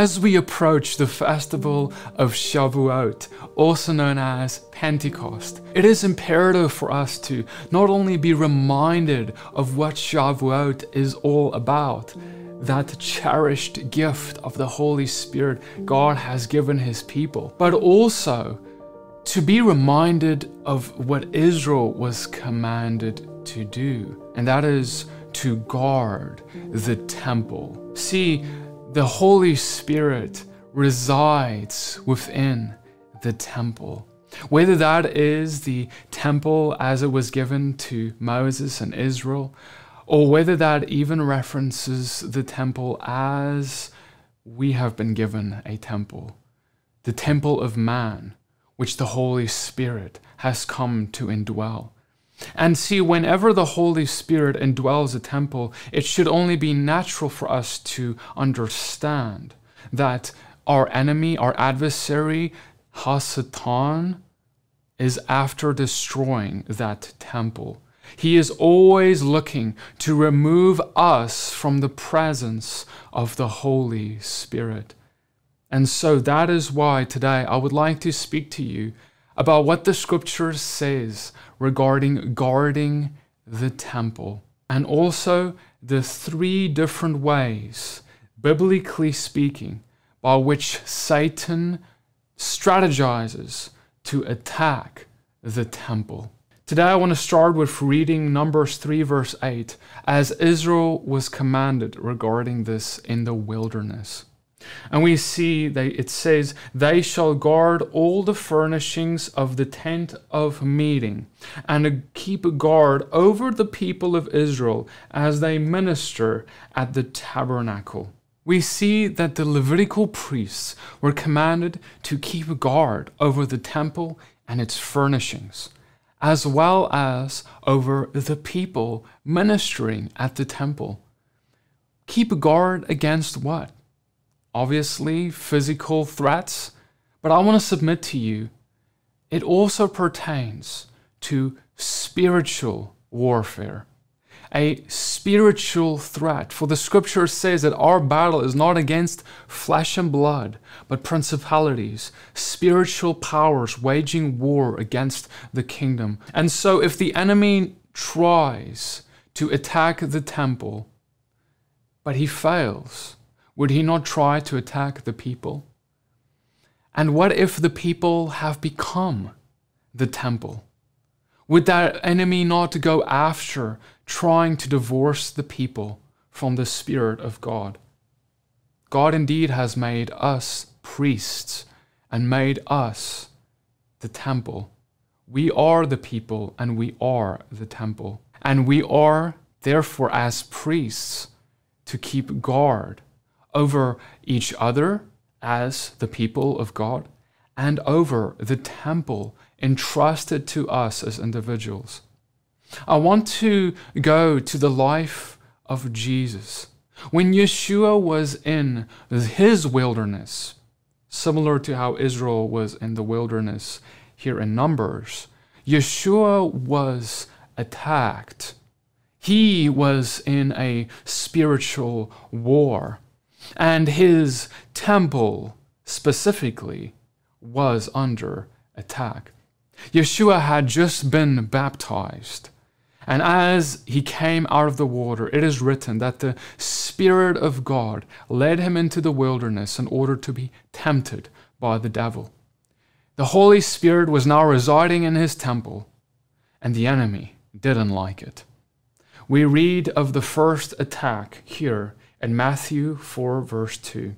As we approach the festival of Shavuot, also known as Pentecost, it is imperative for us to not only be reminded of what Shavuot is all about, that cherished gift of the Holy Spirit God has given His people, but also to be reminded of what Israel was commanded to do, and that is to guard the temple. See, the Holy Spirit resides within the temple. Whether that is the temple as it was given to Moses and Israel, or whether that even references the temple as we have been given a temple, the temple of man, which the Holy Spirit has come to indwell. And see, whenever the Holy Spirit indwells a temple, it should only be natural for us to understand that our enemy, our adversary, Hasatan, is after destroying that temple. He is always looking to remove us from the presence of the Holy Spirit. And so that is why today I would like to speak to you about what the scripture says regarding guarding the temple and also the three different ways, biblically speaking, by which Satan strategizes to attack the temple. Today, I want to start with reading Numbers 3, verse 8, as Israel was commanded regarding this in the wilderness. And we see that it says, They shall guard all the furnishings of the tent of meeting, and keep a guard over the people of Israel as they minister at the tabernacle. We see that the Levitical priests were commanded to keep a guard over the temple and its furnishings as well as over the people ministering at the temple. Keep a guard against what? Obviously, physical threats, but I want to submit to you, it also pertains to spiritual warfare a spiritual threat. For the scripture says that our battle is not against flesh and blood, but principalities, spiritual powers waging war against the kingdom. And so, if the enemy tries to attack the temple, but he fails, would he not try to attack the people? And what if the people have become the temple? Would that enemy not go after trying to divorce the people from the Spirit of God. God indeed has made us priests and made us the temple. We are the people and we are the temple. And we are, therefore, as priests, to keep guard over each other as the people of God and over the temple entrusted to us as individuals. I want to go to the life of Jesus. When Yeshua was in his wilderness, similar to how Israel was in the wilderness here in Numbers, Yeshua was attacked. He was in a spiritual war, and his temple specifically was under attack. Yeshua had just been baptized. And as he came out of the water, it is written that the Spirit of God led him into the wilderness in order to be tempted by the devil. The Holy Spirit was now residing in his temple, and the enemy didn't like it. We read of the first attack here in Matthew 4, verse 2.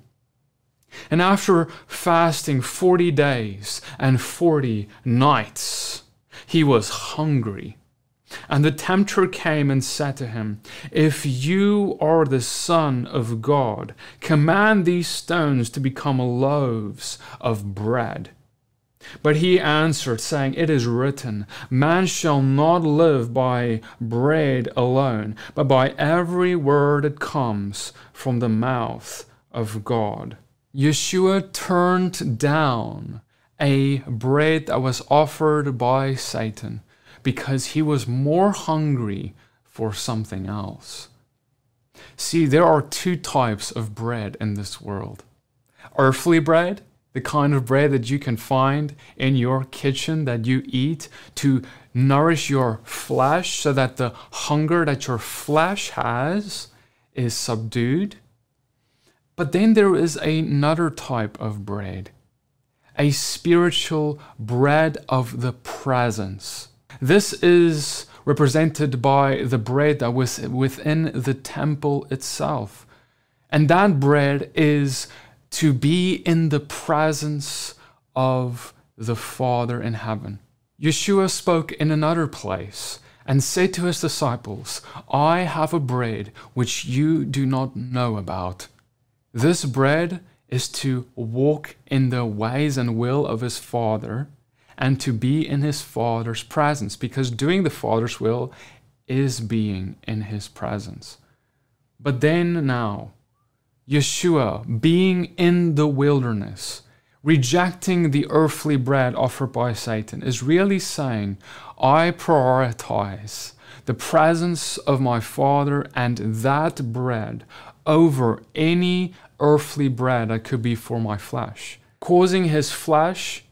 And after fasting 40 days and 40 nights, he was hungry. And the tempter came and said to him, If you are the Son of God, command these stones to become loaves of bread. But he answered, saying, It is written, Man shall not live by bread alone, but by every word that comes from the mouth of God. Yeshua turned down a bread that was offered by Satan because he was more hungry for something else. See, there are two types of bread in this world. Earthly bread, the kind of bread that you can find in your kitchen that you eat to nourish your flesh so that the hunger that your flesh has is subdued. But then there is another type of bread, a spiritual bread of the presence. This is represented by the bread that was within the temple itself. And that bread is to be in the presence of the Father in heaven. Yeshua spoke in another place and said to his disciples, I have a bread which you do not know about. This bread is to walk in the ways and will of his Father and to be in his Father's presence, because doing the Father's will is being in his presence. But then now, Yeshua being in the wilderness, rejecting the earthly bread offered by Satan, is really saying, I prioritize the presence of my Father and that bread over any earthly bread that could be for my flesh, causing his flesh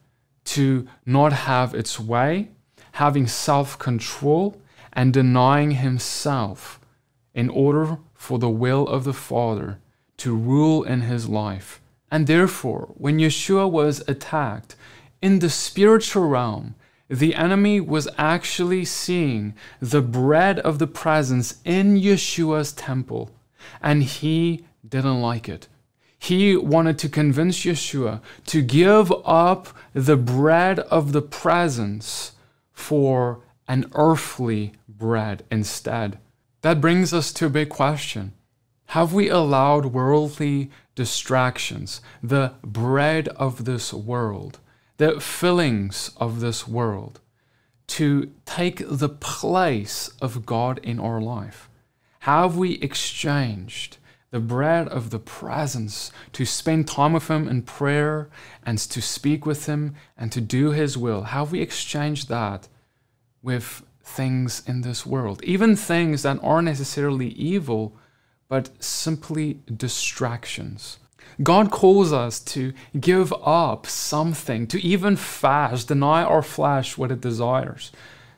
to not have its way, having self control, and denying himself in order for the will of the Father to rule in his life. And therefore, when Yeshua was attacked in the spiritual realm, the enemy was actually seeing the bread of the presence in Yeshua's temple, and he didn't like it. He wanted to convince Yeshua to give up the bread of the presence for an earthly bread instead. That brings us to a big question. Have we allowed worldly distractions, the bread of this world, the fillings of this world, to take the place of God in our life? Have we exchanged the bread of the presence, to spend time with Him in prayer and to speak with Him and to do His will. Have we exchanged that with things in this world, even things that aren't necessarily evil, but simply distractions. God calls us to give up something, to even fast, deny our flesh what it desires,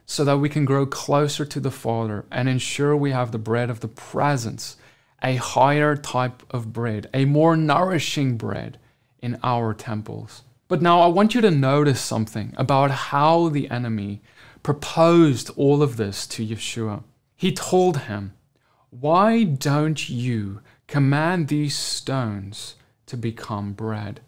so that we can grow closer to the Father and ensure we have the bread of the presence a higher type of bread, a more nourishing bread in our temples. But now I want you to notice something about how the enemy proposed all of this to Yeshua. He told him, Why don't you command these stones to become bread?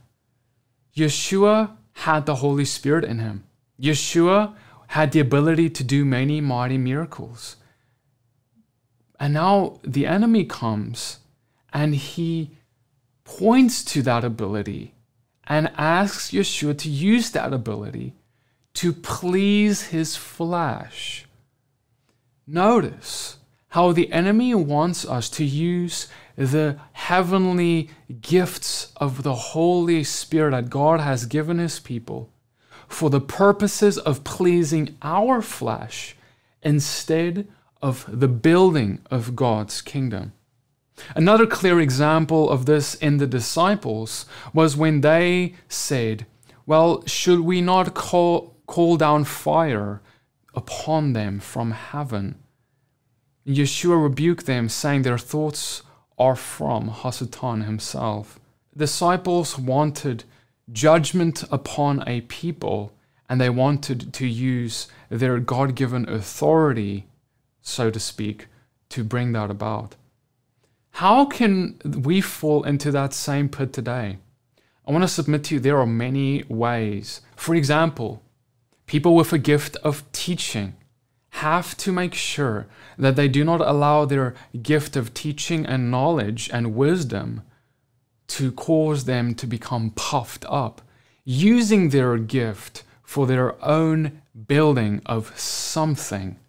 Yeshua had the Holy Spirit in him. Yeshua had the ability to do many mighty miracles. And now the enemy comes and he points to that ability and asks Yeshua to use that ability to please his flesh. Notice how the enemy wants us to use the heavenly gifts of the Holy Spirit that God has given his people for the purposes of pleasing our flesh instead of the building of God's kingdom. Another clear example of this in the disciples was when they said, Well, should we not call, call down fire upon them from heaven? Yeshua rebuked them, saying their thoughts are from Hasatan himself. Disciples wanted judgment upon a people, and they wanted to use their God given authority so to speak, to bring that about. How can we fall into that same pit today? I want to submit to you there are many ways. For example, people with a gift of teaching have to make sure that they do not allow their gift of teaching and knowledge and wisdom to cause them to become puffed up, using their gift for their own building of something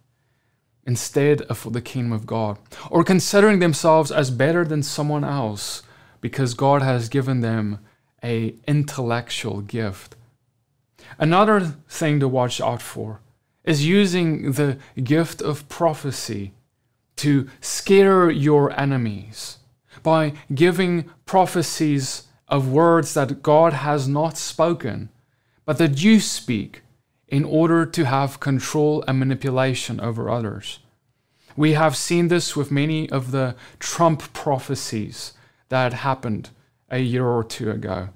instead of for the kingdom of God, or considering themselves as better than someone else because God has given them a intellectual gift. Another thing to watch out for is using the gift of prophecy to scare your enemies by giving prophecies of words that God has not spoken, but that you speak in order to have control and manipulation over others. We have seen this with many of the Trump prophecies that happened a year or two ago.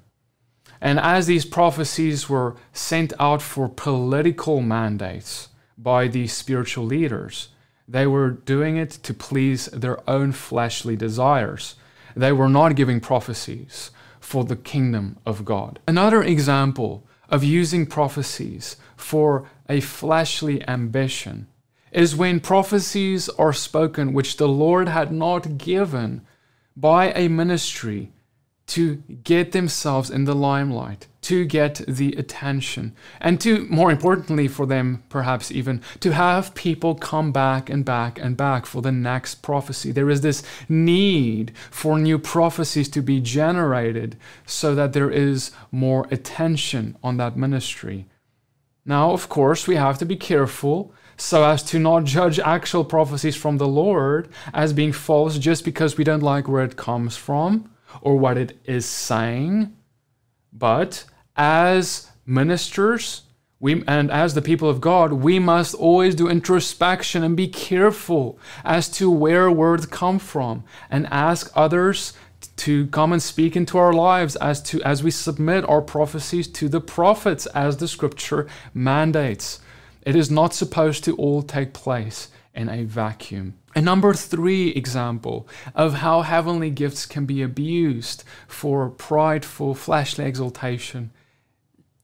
And as these prophecies were sent out for political mandates by these spiritual leaders, they were doing it to please their own fleshly desires. They were not giving prophecies for the kingdom of God. Another example of using prophecies for a fleshly ambition is when prophecies are spoken which the Lord had not given by a ministry to get themselves in the limelight, to get the attention, and to, more importantly for them, perhaps even, to have people come back and back and back for the next prophecy. There is this need for new prophecies to be generated so that there is more attention on that ministry. Now, of course, we have to be careful so as to not judge actual prophecies from the Lord as being false just because we don't like where it comes from or what it is saying. But as ministers, we, and as the people of God, we must always do introspection and be careful as to where words come from and ask others to come and speak into our lives as to as we submit our prophecies to the prophets as the scripture mandates. It is not supposed to all take place in a vacuum. A number three example of how heavenly gifts can be abused for prideful fleshly exaltation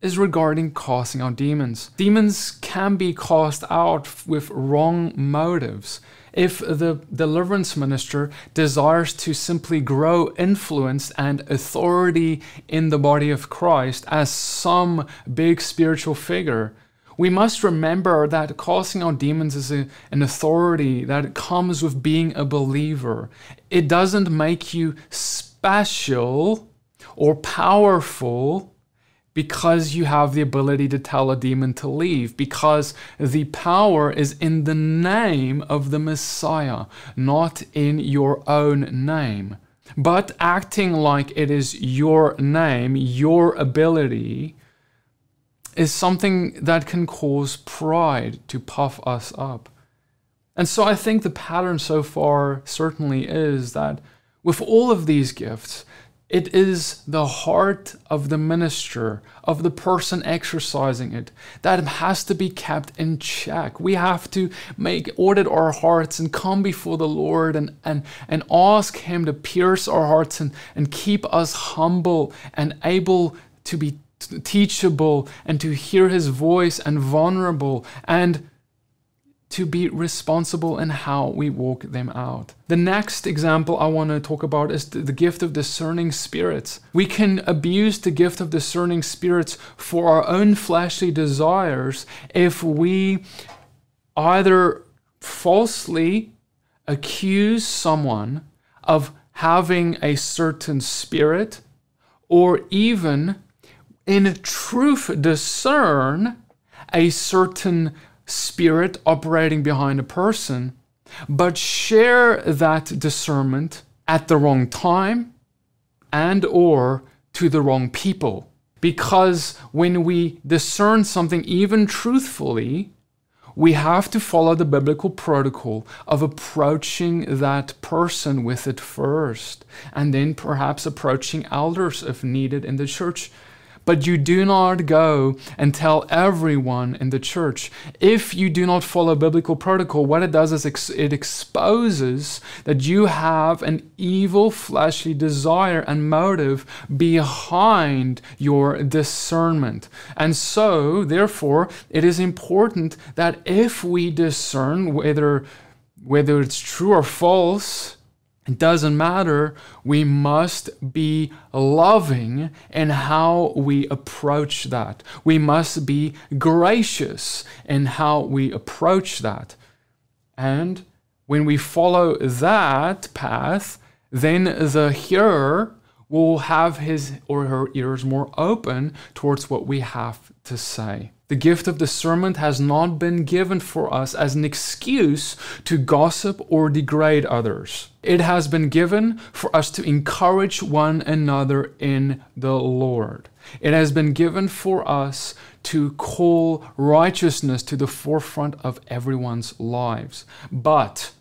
is regarding casting out demons. Demons can be cast out with wrong motives. If the deliverance minister desires to simply grow influence and authority in the body of Christ as some big spiritual figure, we must remember that casting out demons is a, an authority that comes with being a believer. It doesn't make you special or powerful because you have the ability to tell a demon to leave, because the power is in the name of the Messiah, not in your own name. But acting like it is your name, your ability, is something that can cause pride to puff us up. And so I think the pattern so far certainly is that with all of these gifts, it is the heart of the minister, of the person exercising it, that has to be kept in check. We have to make audit our hearts and come before the Lord and, and, and ask Him to pierce our hearts and, and keep us humble and able to be teachable and to hear his voice and vulnerable and to be responsible in how we walk them out. The next example I want to talk about is the gift of discerning spirits. We can abuse the gift of discerning spirits for our own fleshly desires if we either falsely accuse someone of having a certain spirit or even in truth discern a certain spirit operating behind a person, but share that discernment at the wrong time and or to the wrong people. Because when we discern something even truthfully, we have to follow the biblical protocol of approaching that person with it first, and then perhaps approaching elders if needed in the church but you do not go and tell everyone in the church. If you do not follow biblical protocol, what it does is ex- it exposes that you have an evil fleshly desire and motive behind your discernment. And so, therefore, it is important that if we discern whether whether it's true or false, it doesn't matter. We must be loving in how we approach that. We must be gracious in how we approach that. And when we follow that path, then the hearer will have his or her ears more open towards what we have to say. The gift of discernment has not been given for us as an excuse to gossip or degrade others. It has been given for us to encourage one another in the Lord. It has been given for us to call righteousness to the forefront of everyone's lives, but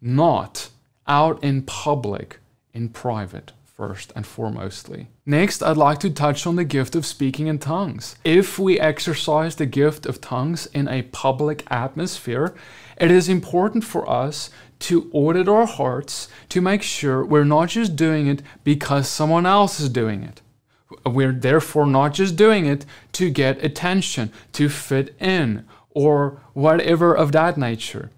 not out in public, in private first and foremostly. Next, I'd like to touch on the gift of speaking in tongues. If we exercise the gift of tongues in a public atmosphere, it is important for us to audit our hearts to make sure we're not just doing it because someone else is doing it. We're therefore not just doing it to get attention, to fit in, or whatever of that nature.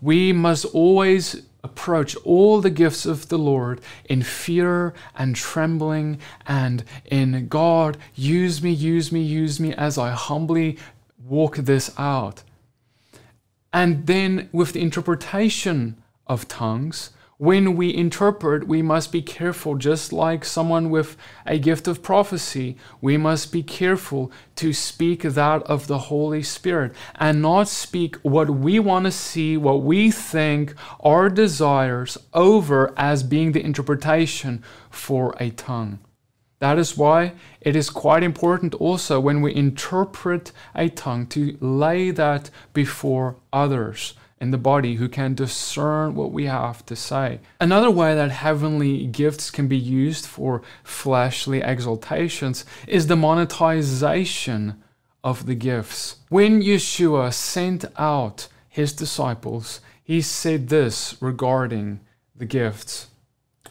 We must always approach all the gifts of the Lord in fear and trembling and in God, use me, use me, use me as I humbly walk this out. And then with the interpretation of tongues, when we interpret, we must be careful, just like someone with a gift of prophecy, we must be careful to speak that of the Holy Spirit and not speak what we want to see, what we think, our desires over as being the interpretation for a tongue. That is why it is quite important also when we interpret a tongue to lay that before others in the body who can discern what we have to say. Another way that heavenly gifts can be used for fleshly exaltations is the monetization of the gifts. When Yeshua sent out his disciples, he said this regarding the gifts.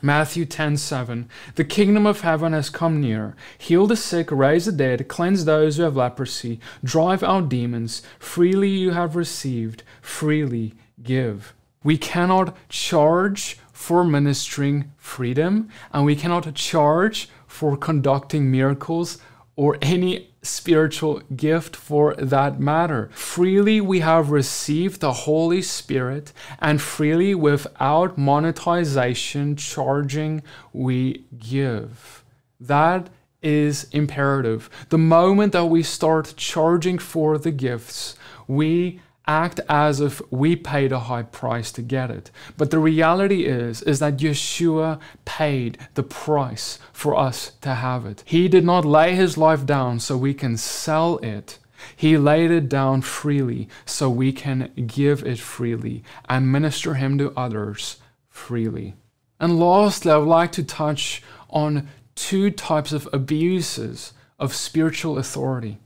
Matthew 10 7. The kingdom of heaven has come near. Heal the sick, raise the dead, cleanse those who have leprosy, drive out demons. Freely you have received, freely give. We cannot charge for ministering freedom, and we cannot charge for conducting miracles or any spiritual gift for that matter. Freely we have received the Holy Spirit, and freely without monetization, charging, we give. That is imperative. The moment that we start charging for the gifts, we act as if we paid a high price to get it. But the reality is is that Yeshua paid the price for us to have it. He did not lay his life down so we can sell it. He laid it down freely so we can give it freely and minister him to others freely. And lastly, I would like to touch on two types of abuses of spiritual authority.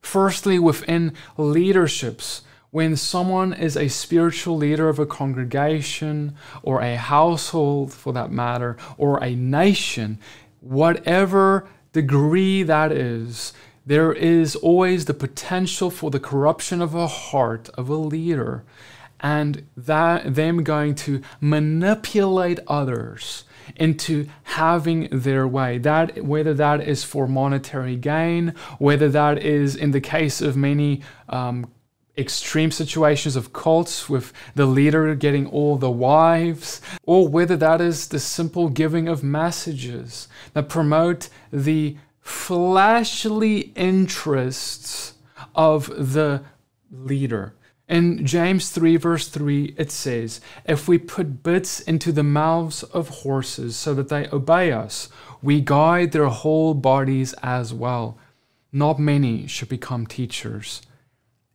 Firstly, within leaderships, when someone is a spiritual leader of a congregation or a household for that matter, or a nation, whatever degree that is, there is always the potential for the corruption of a heart of a leader and that them going to manipulate others into having their way. That whether that is for monetary gain whether that is in the case of many um, extreme situations of cults with the leader getting all the wives, or whether that is the simple giving of messages that promote the flashly interests of the leader. In James 3, verse 3, it says, If we put bits into the mouths of horses so that they obey us, we guide their whole bodies as well. Not many should become teachers.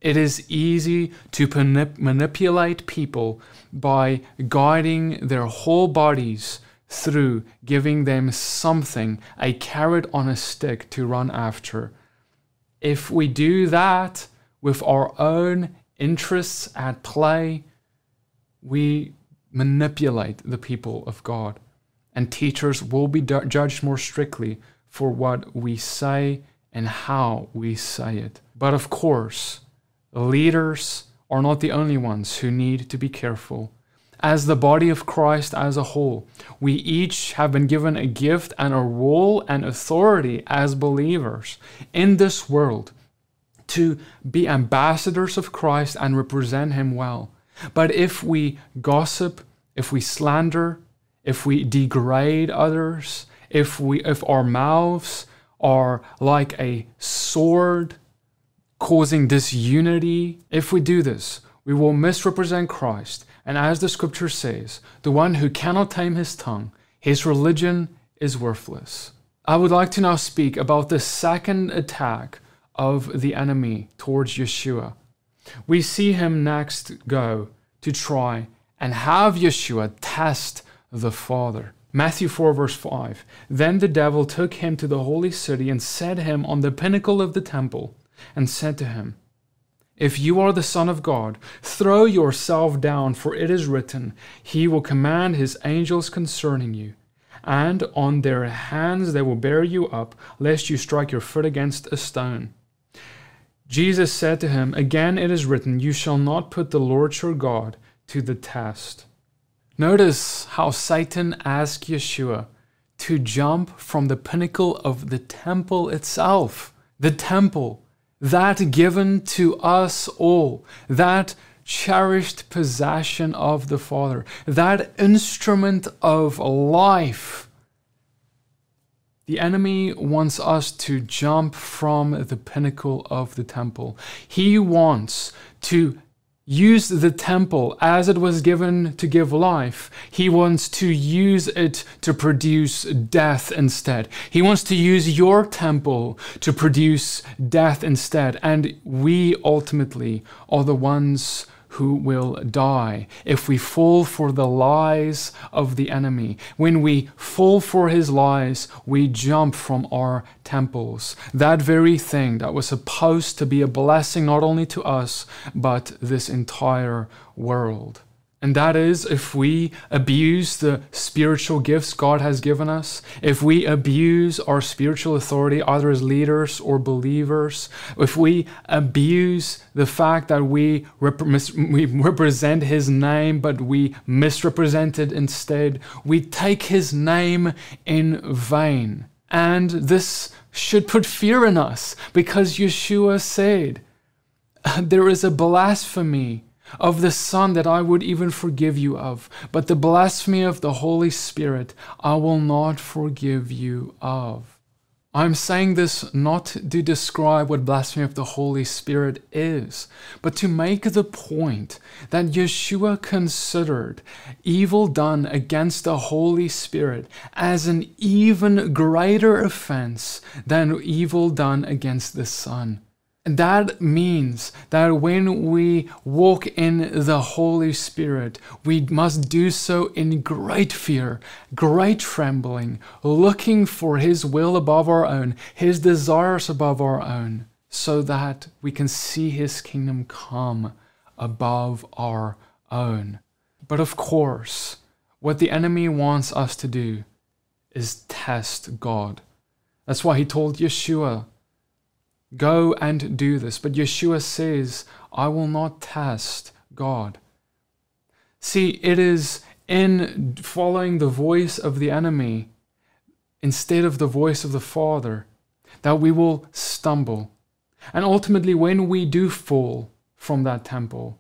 It is easy to manip- manipulate people by guiding their whole bodies through giving them something, a carrot on a stick to run after. If we do that with our own interests at play, we manipulate the people of God. And teachers will be judged more strictly for what we say and how we say it. But of course, leaders are not the only ones who need to be careful. As the body of Christ as a whole, we each have been given a gift and a role and authority as believers in this world to be ambassadors of Christ and represent Him well. But if we gossip, if we slander, if we degrade others, if we if our mouths are like a sword causing disunity. If we do this, we will misrepresent Christ. And as the scripture says, the one who cannot tame his tongue, his religion is worthless. I would like to now speak about the second attack of the enemy towards Yeshua. We see him next go to try and have Yeshua test the Father. Matthew 4, verse 5. Then the devil took him to the holy city and set him on the pinnacle of the temple and said to him, If you are the Son of God, throw yourself down, for it is written, He will command His angels concerning you, and on their hands they will bear you up, lest you strike your foot against a stone. Jesus said to him, Again it is written, You shall not put the Lord your God to the test. Notice how Satan asked Yeshua to jump from the pinnacle of the temple itself. The temple, that given to us all, that cherished possession of the Father, that instrument of life. The enemy wants us to jump from the pinnacle of the temple. He wants to use the temple as it was given to give life. He wants to use it to produce death instead. He wants to use your temple to produce death instead. And we ultimately are the ones who will die if we fall for the lies of the enemy. When we fall for his lies, we jump from our temples. That very thing that was supposed to be a blessing not only to us, but this entire world. And that is if we abuse the spiritual gifts God has given us, if we abuse our spiritual authority, either as leaders or believers, if we abuse the fact that we, rep- we represent His name, but we misrepresent it instead, we take His name in vain. And this should put fear in us because Yeshua said, There is a blasphemy of the Son that I would even forgive you of, but the blasphemy of the Holy Spirit I will not forgive you of. I'm saying this not to describe what blasphemy of the Holy Spirit is, but to make the point that Yeshua considered evil done against the Holy Spirit as an even greater offense than evil done against the Son. That means that when we walk in the Holy Spirit, we must do so in great fear, great trembling, looking for His will above our own, His desires above our own, so that we can see His kingdom come above our own. But of course, what the enemy wants us to do is test God. That's why he told Yeshua Go and do this. But Yeshua says, I will not test God. See, it is in following the voice of the enemy instead of the voice of the Father that we will stumble. And ultimately, when we do fall from that temple,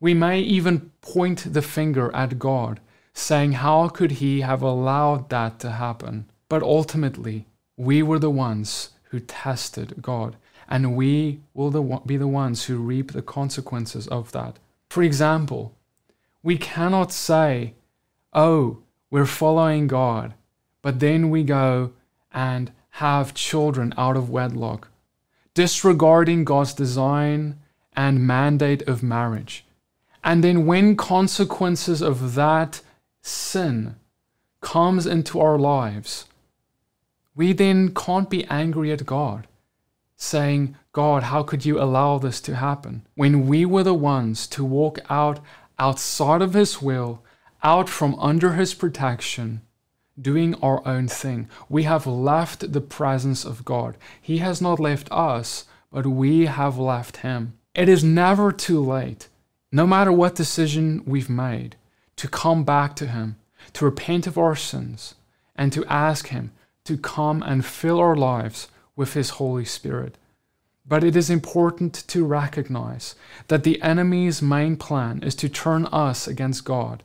we may even point the finger at God, saying, How could He have allowed that to happen? But ultimately, we were the ones who tested God, and we will the, be the ones who reap the consequences of that. For example, we cannot say, Oh, we're following God, but then we go and have children out of wedlock, disregarding God's design and mandate of marriage. And then when consequences of that sin comes into our lives, we then can't be angry at God, saying, God, how could you allow this to happen? When we were the ones to walk out outside of His will, out from under His protection, doing our own thing. We have left the presence of God. He has not left us, but we have left Him. It is never too late, no matter what decision we've made, to come back to Him, to repent of our sins, and to ask Him to come and fill our lives with His Holy Spirit. But it is important to recognize that the enemy's main plan is to turn us against God,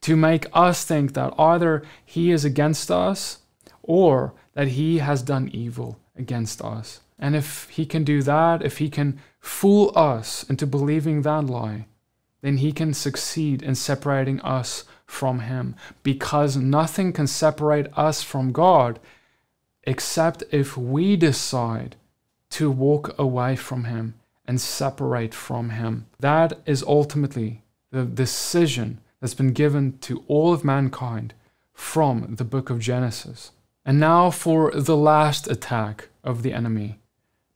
to make us think that either He is against us or that he has done evil against us. And if he can do that, if he can fool us into believing that lie, then he can succeed in separating us from him because nothing can separate us from God except if we decide to walk away from him and separate from him. That is ultimately the decision that's been given to all of mankind from the book of Genesis. And now for the last attack of the enemy.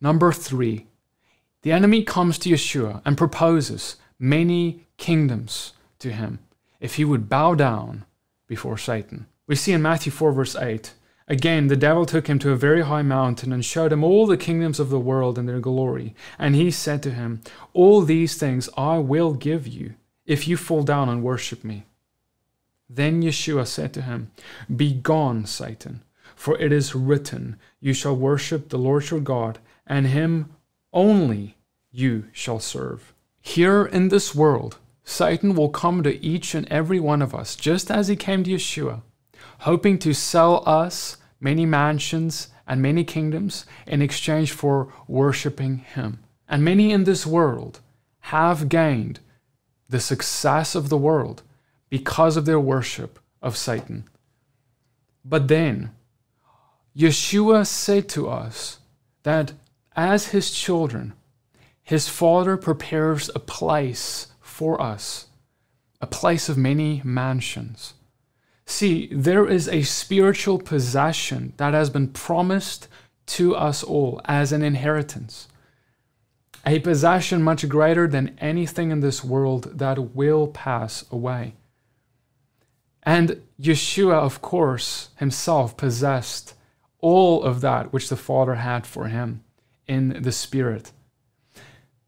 Number three, the enemy comes to Yeshua and proposes many kingdoms to him if he would bow down before Satan. We see in Matthew 4, verse 8 Again, the devil took him to a very high mountain and showed him all the kingdoms of the world and their glory. And he said to him, All these things I will give you if you fall down and worship me. Then Yeshua said to him, Begone, Satan, for it is written, You shall worship the Lord your God, and him only you shall serve. Here in this world, Satan will come to each and every one of us, just as he came to Yeshua, hoping to sell us many mansions and many kingdoms in exchange for worshiping him. And many in this world have gained the success of the world because of their worship of Satan. But then, Yeshua said to us that as his children, his Father prepares a place for us, a place of many mansions. See, there is a spiritual possession that has been promised to us all as an inheritance a possession much greater than anything in this world that will pass away. And Yeshua, of course, himself possessed all of that which the Father had for him in the Spirit.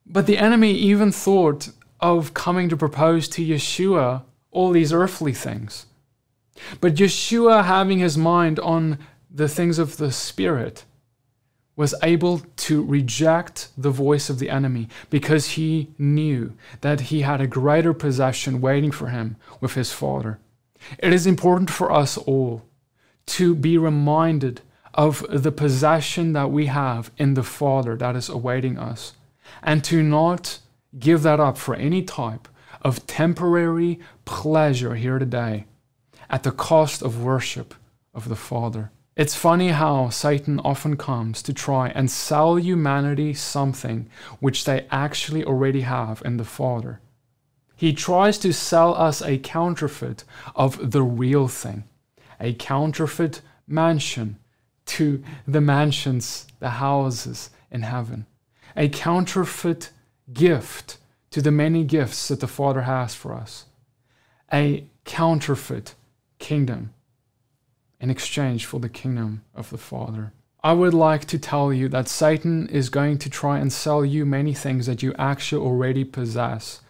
But the enemy even thought of coming to propose to Yeshua all these earthly things. But Yeshua, having his mind on the things of the Spirit, was able to reject the voice of the enemy because he knew that he had a greater possession waiting for him with his Father. It is important for us all to be reminded of the possession that we have in the Father that is awaiting us and to not give that up for any type of temporary pleasure here today at the cost of worship of the Father. It's funny how Satan often comes to try and sell humanity something which they actually already have in the Father. He tries to sell us a counterfeit of the real thing, a counterfeit mansion to the mansions, the houses in heaven, a counterfeit gift to the many gifts that the Father has for us, a counterfeit kingdom in exchange for the kingdom of the Father. I would like to tell you that Satan is going to try and sell you many things that you actually already possess.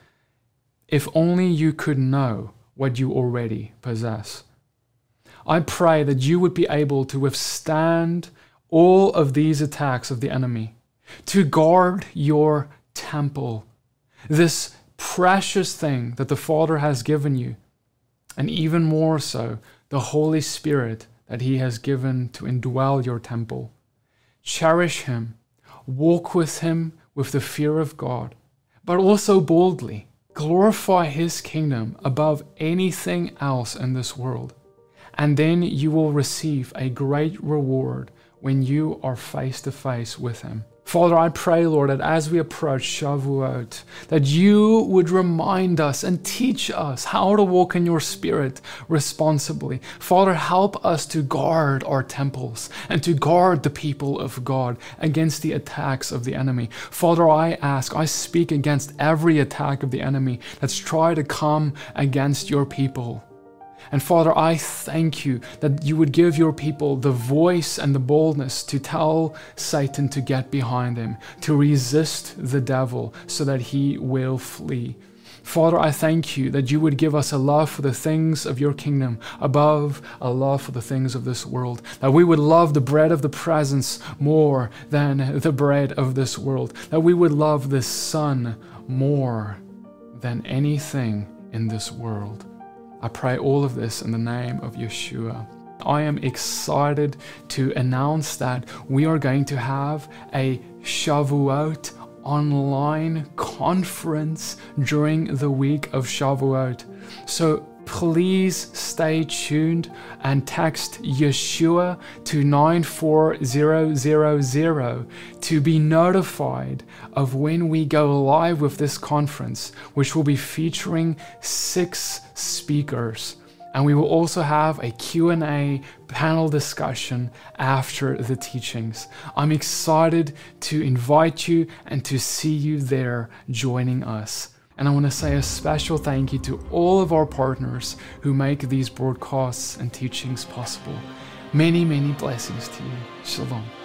If only you could know what you already possess. I pray that you would be able to withstand all of these attacks of the enemy, to guard your temple, this precious thing that the Father has given you, and even more so, the Holy Spirit that He has given to indwell your temple. Cherish Him, walk with Him with the fear of God, but also boldly. Glorify His kingdom above anything else in this world, and then you will receive a great reward when you are face to face with Him. Father, I pray, Lord, that as we approach Shavuot, that you would remind us and teach us how to walk in your spirit responsibly. Father, help us to guard our temples and to guard the people of God against the attacks of the enemy. Father, I ask, I speak against every attack of the enemy that's tried to come against your people. And Father, I thank you that you would give your people the voice and the boldness to tell Satan to get behind him, to resist the devil so that he will flee. Father, I thank you that you would give us a love for the things of your kingdom above a love for the things of this world. That we would love the bread of the presence more than the bread of this world. That we would love the Son more than anything in this world. I pray all of this in the name of Yeshua. I am excited to announce that we are going to have a Shavuot online conference during the week of Shavuot. So please stay tuned and text Yeshua to 94000 to be notified of when we go live with this conference, which will be featuring six speakers. And we will also have a Q&A panel discussion after the teachings. I'm excited to invite you and to see you there joining us. And I want to say a special thank you to all of our partners who make these broadcasts and teachings possible. Many, many blessings to you. Shalom.